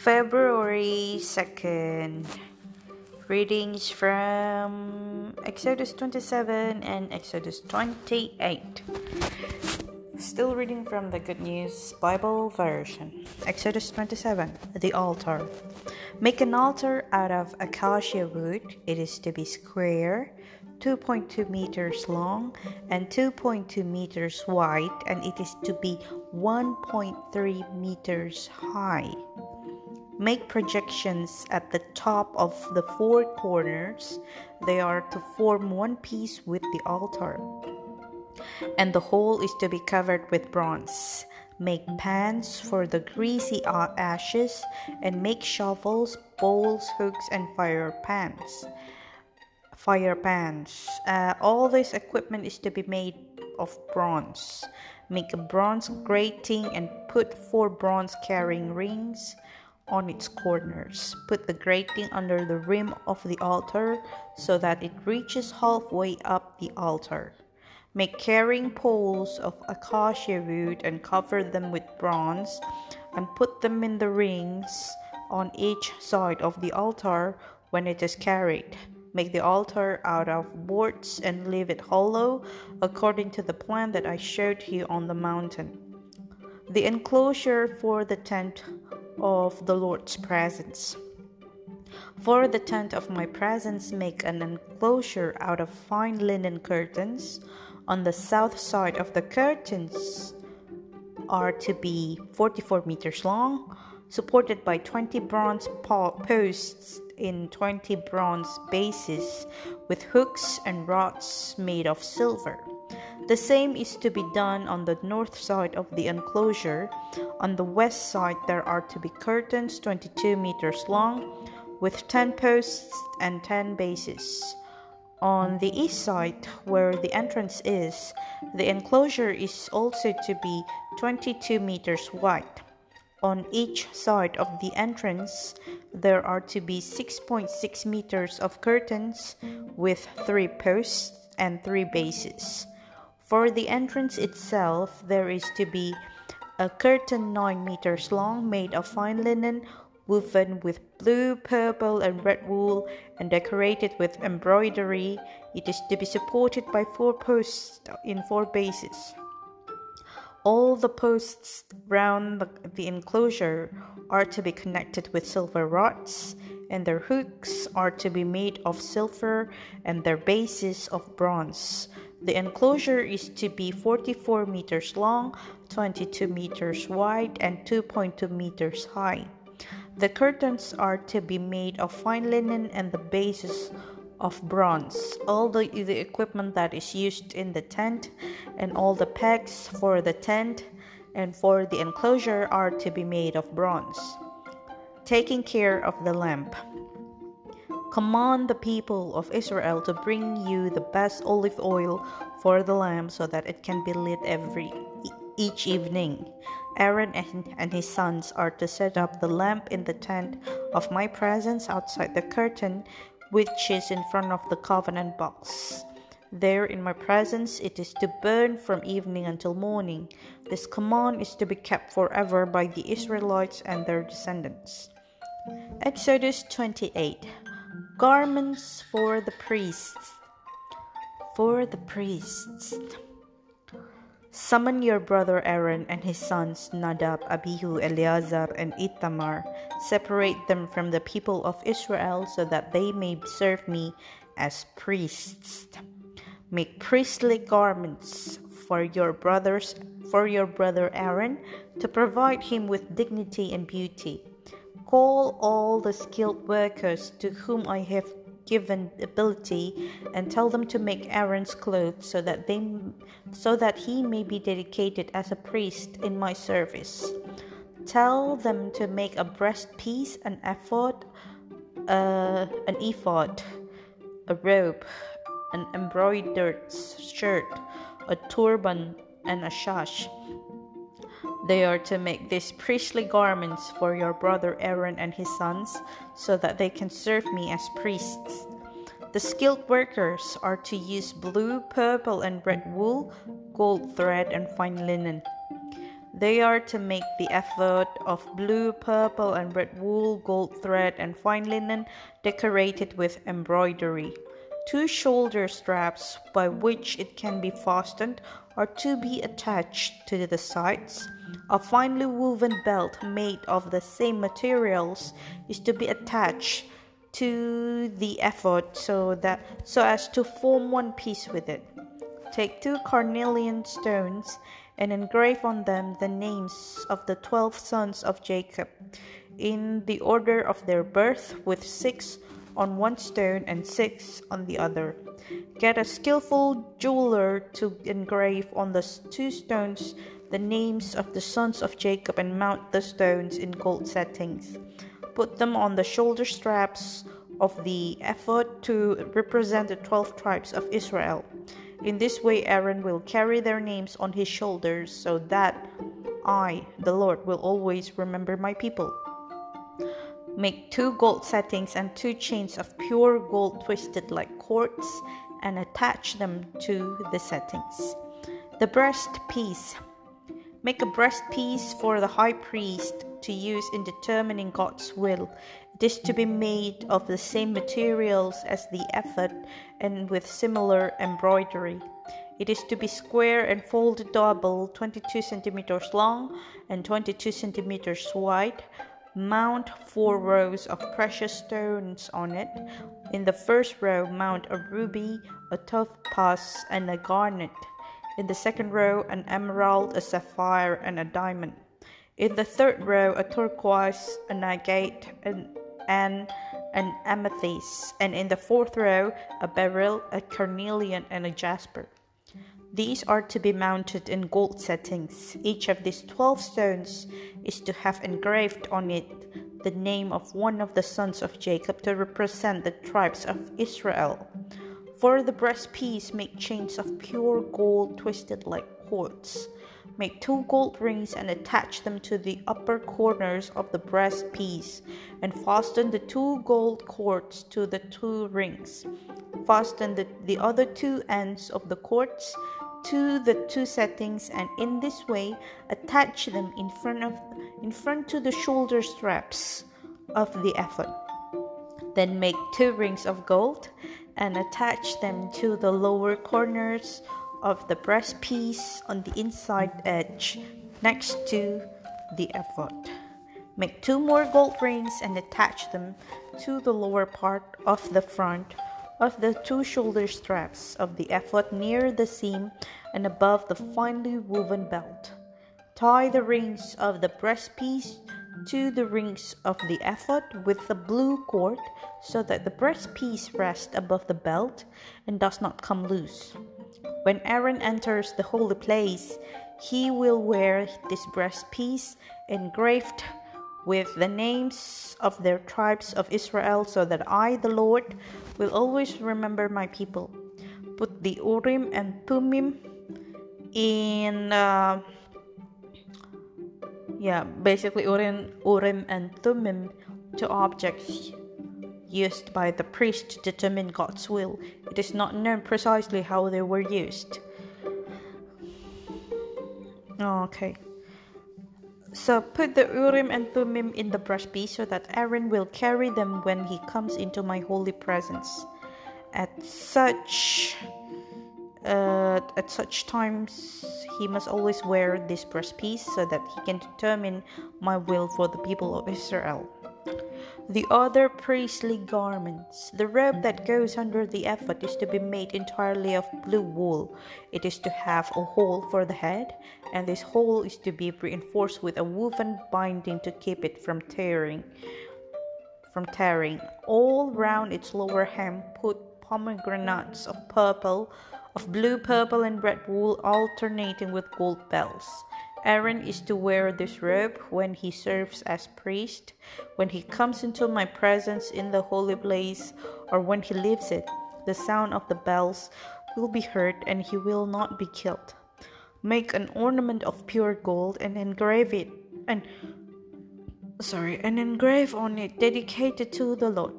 February 2nd. Readings from Exodus 27 and Exodus 28. Still reading from the Good News Bible version. Exodus 27 The altar. Make an altar out of acacia wood. It is to be square, 2.2 meters long, and 2.2 meters wide, and it is to be 1.3 meters high. Make projections at the top of the four corners. They are to form one piece with the altar. And the whole is to be covered with bronze. Make pans for the greasy ashes, and make shovels, bowls, hooks, and fire pans. Fire pans. Uh, all this equipment is to be made of bronze. Make a bronze grating and put four bronze carrying rings on its corners. Put the grating under the rim of the altar so that it reaches halfway up the altar. Make carrying poles of acacia wood and cover them with bronze and put them in the rings on each side of the altar when it is carried. Make the altar out of boards and leave it hollow according to the plan that I showed you on the mountain. The enclosure for the tent of the Lord's presence. For the tent of my presence, make an enclosure out of fine linen curtains. On the south side of the curtains are to be 44 meters long, supported by 20 bronze posts in 20 bronze bases with hooks and rods made of silver. The same is to be done on the north side of the enclosure. On the west side, there are to be curtains 22 meters long with 10 posts and 10 bases. On the east side, where the entrance is, the enclosure is also to be 22 meters wide. On each side of the entrance, there are to be 6.6 meters of curtains with three posts and three bases. For the entrance itself, there is to be a curtain 9 meters long made of fine linen woven with blue, purple, and red wool and decorated with embroidery. It is to be supported by four posts in four bases. All the posts round the, the, enclosure are to be connected with silver rods, and their hooks are to be made of silver and their bases of bronze. The enclosure is to be 44 meters long, 22 meters wide, and 2.2 meters high. The curtains are to be made of fine linen and the bases of bronze. All the, the equipment that is used in the tent and all the pegs for the tent and for the enclosure are to be made of bronze. Taking care of the lamp. Command the people of Israel to bring you the best olive oil for the lamp so that it can be lit every each evening. Aaron and, and his sons are to set up the lamp in the tent of my presence outside the curtain which is in front of the covenant box. There in my presence it is to burn from evening until morning. This command is to be kept forever by the Israelites and their descendants. Exodus 28 garments for the priests. For the priests. Summon your brother Aaron and his sons Nadab, Abihu, Eleazar, and Ithamar. Separate them from the people of Israel so that they may serve me as priests. Make priestly garments for your brothers for your brother Aaron to provide him with dignity and beauty. Call all the skilled workers to whom I have given ability and tell them to make Aaron's clothes so that they so that he may be dedicated as a priest in my service. Tell them to make a breastpiece, an ephod, uh, an ephod, a robe, an embroidered shirt, a turban, and a sash. They are to make these priestly garments for your brother Aaron and his sons, so that they can serve me as priests. The skilled workers are to use blue, purple, and red wool, gold thread, and fine linen. They are to make the ephod of blue, purple, and red wool, gold thread, and fine linen decorated with embroidery. Two shoulder straps by which it can be fastened are to be attached to the sides. A finely woven belt made of the same materials is to be attached to the ephod so that so as to form one piece with it. Take two carnelian stones and engrave on them the names of the twelve sons of Jacob in the order of their birth, with six on one stone and six on the other. Get a skillful jeweler to engrave on the two stones the names of the sons of Jacob and mount the stones in gold settings. Put them on the shoulder straps of the ephod to represent the twelve tribes of Israel. In this way, Aaron will carry their names on his shoulders so that I, the Lord, will always remember my people. Make two gold settings and two chains of pure gold twisted like cords and attach them to the settings. The breast piece. Make a breast piece for the high priest to use in determining God's will. It is to be made of the same materials as the ephod and with similar embroidery. It is to be square and folded double, 22 centimeters long and 22 centimeters wide. Mount four rows of precious stones on it. In the first row, mount a ruby, a topaz, and a garnet. In the second row, an emerald, a sapphire, and a diamond. In the third row, a turquoise, an agate, and, and an amethyst. And in the fourth row, a beryl, a carnelian, and a jasper. These are to be mounted in gold settings. Each of these 12 stones is to have engraved on it the name of one of the sons of Jacob to represent the tribes of Israel. For the breastpiece, make chains of pure gold twisted like cords. Make two gold rings and attach them to the upper corners of the breast piece, and fasten the two gold cords to the two rings. Fasten the, the other two ends of the cords to the two settings and in this way attach them in front of in front to the shoulder straps of the ephod. Then make two rings of gold and attach them to the lower corners of the breast piece on the inside edge next to the ephod. Make two more gold rings and attach them to the lower part of the front of the two shoulder straps of the ephod near the seam and above the finely woven belt. Tie the rings of the breastpiece to the rings of the ephod with the blue cord so that the breastpiece rests above the belt and does not come loose. When Aaron enters the holy place, he will wear this breastpiece engraved with the names of their tribes of Israel, so that I, the Lord, will always remember my people. Put the Urim and Thummim in. Uh, yeah, basically Urim, Urim and Thummim to objects used by the priest to determine God's will. It is not known precisely how they were used. Okay. So put the Urim and Thummim in the breastpiece so that Aaron will carry them when he comes into my holy presence. At such uh, at such times he must always wear this breastpiece so that he can determine my will for the people of Israel. The other priestly garments. The robe that goes under the ephod is to be made entirely of blue wool. It is to have a hole for the head, and this hole is to be reinforced with a woven binding to keep it from tearing. From tearing. All round its lower hem put pomegranates of purple, of blue, purple, and red wool alternating with gold bells. Aaron is to wear this robe when he serves as priest, when he comes into my presence in the holy place, or when he leaves it. The sound of the bells will be heard, and he will not be killed. Make an ornament of pure gold and engrave it, and sorry, and engrave on it, dedicated to the Lord.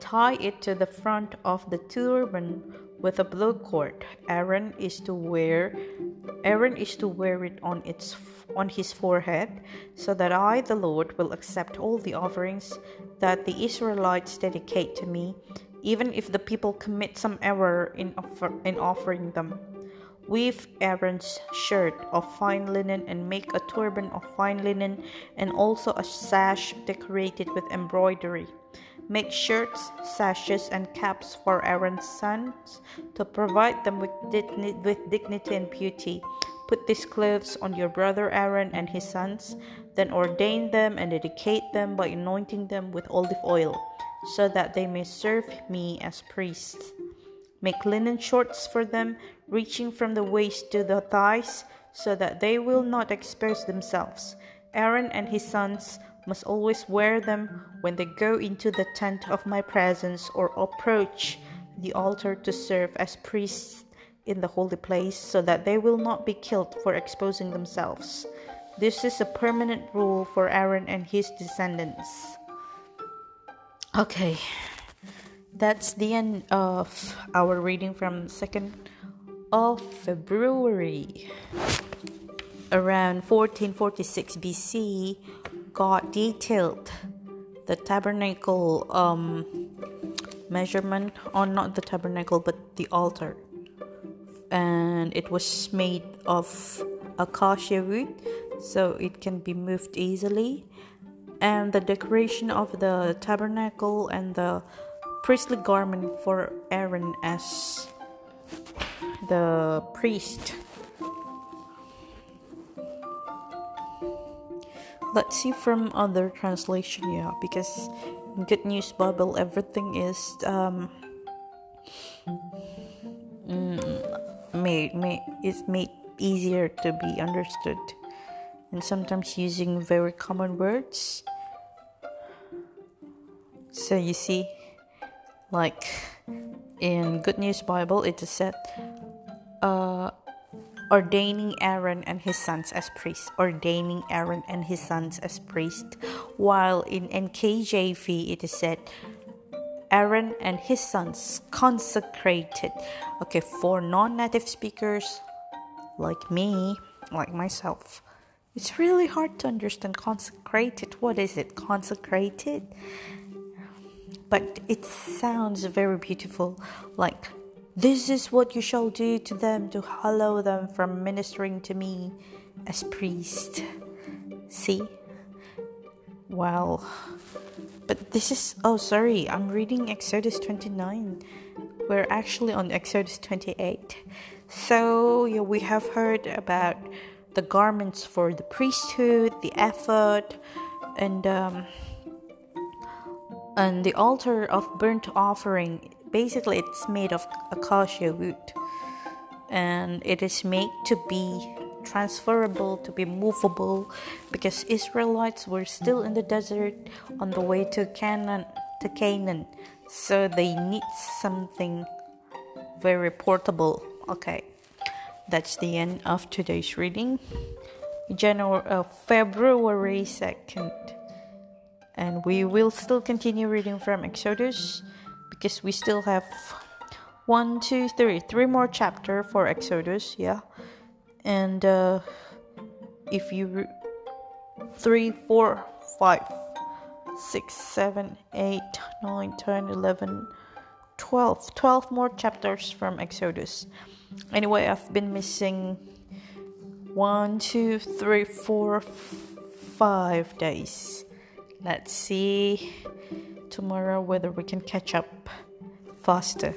Tie it to the front of the turban with a blue cord. Aaron is to wear Aaron is to wear it on its on his forehead, so that I, the Lord, will accept all the offerings that the Israelites dedicate to me, even if the people commit some error in, offer, in offering them. Weave Aaron's shirt of fine linen and make a turban of fine linen and also a sash decorated with embroidery. Make shirts, sashes, and caps for Aaron's sons to provide them with, with dignity and beauty. Put these clothes on your brother Aaron and his sons, then ordain them and dedicate them by anointing them with olive oil, so that they may serve me as priests. Make linen shorts for them, reaching from the waist to the thighs, so that they will not expose themselves. Aaron and his sons must always wear them when they go into the tent of my presence or approach the altar to serve as priests in the holy place, so that they will not be killed for exposing themselves. This is a permanent rule for Aaron and his descendants. Okay, that's the end of our reading from 2nd of February. Around 1446 BC, God detailed the tabernacle um, measurement on not the tabernacle but the altar, and it was made of acacia wood, so it can be moved easily. And the decoration of the tabernacle and the priestly garment for Aaron as the priest. Let's see from other translation yeah because good news bible everything is um mm, made, made is made easier to be understood. And sometimes using very common words. So you see like in good news bible it is said uh ordaining Aaron and his sons as priests, ordaining Aaron and his sons as priests, while in NKJV it is said Aaron and his sons consecrated. Okay, for non native speakers like me, like myself, it's really hard to understand consecrated. What is it? Consecrated? But it sounds very beautiful, like this is what you shall do to them to hallow them from ministering to me as priest. See? Well, but this is. Oh, sorry, I'm reading Exodus 29. We're actually on Exodus 28. So, yeah, we have heard about the garments for the priesthood, the ephod, and um, and the altar of burnt offering basically it's made of acacia wood and it is made to be transferable to be movable because Israelites were still in the desert on the way to Canaan to Canaan. So they need something very portable. Okay that's the end of today's reading. January uh, February 2nd and we will still continue reading from Exodus because we still have one, two, three, three more chapter for Exodus, yeah. And uh, if you re- three, four, five, six, seven, eight, nine, ten, eleven, twelve, twelve more chapters from Exodus. Anyway, I've been missing one, two, three, four, five days. Let's see tomorrow whether we can catch up faster.